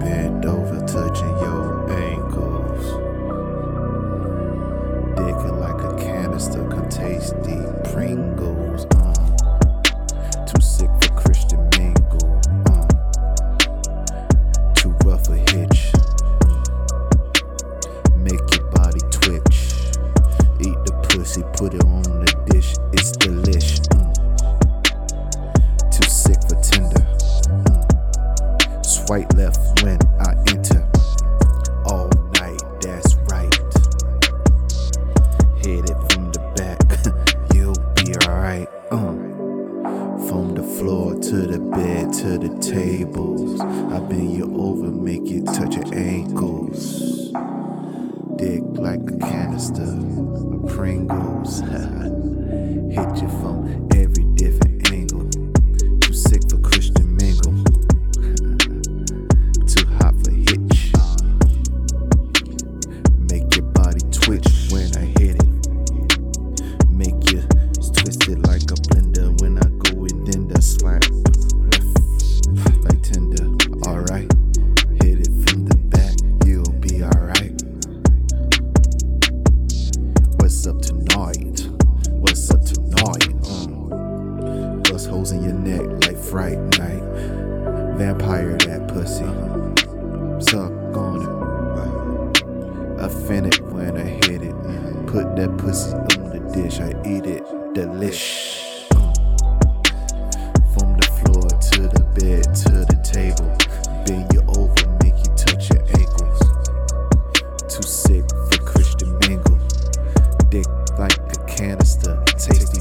Bend over, touching your ankles. Digging like a canister, can taste deep Pringles. Uh. Too sick for Christian mingle. Uh. Too rough a hitch. Make your body twitch. Eat the pussy, put it on the dish. It's delicious. Swipe left when I enter. All night, that's right. Hit it from the back, you'll be alright. Uh. From the floor to the bed to the tables. I bend you over, make you touch your ankles. Dick like a canister Pringles. Hit you from Um, holes in your neck like Fright Night. Vampire that pussy. Suck on it. Offended when I hit it. Put that pussy on the dish, I eat it. Delish. From the floor to the bed to the table. Bend you over, make you touch your ankles. Too sick for Christian mingle. Dick like a canister, tasty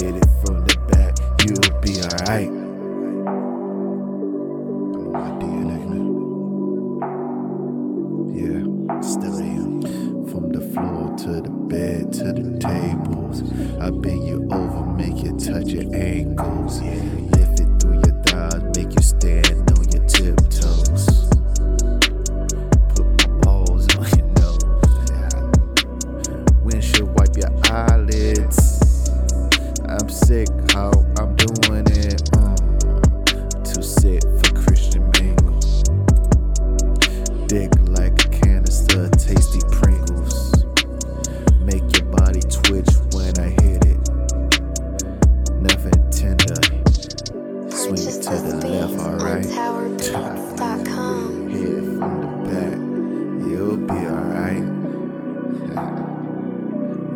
Hit it from the back, you'll be alright. Yeah, still am. From the floor to the bed to the tables. I bend you over, make you touch your ankles. Lift Dick like a canister, of tasty Pringles. Make your body twitch when I hit it. Nothing tender. Swing it to the left, alright? Hit it from the back. You'll be alright.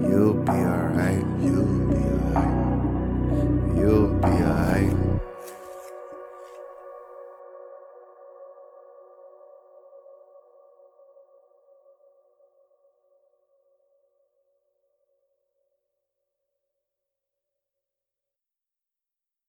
You'll be alright. You'll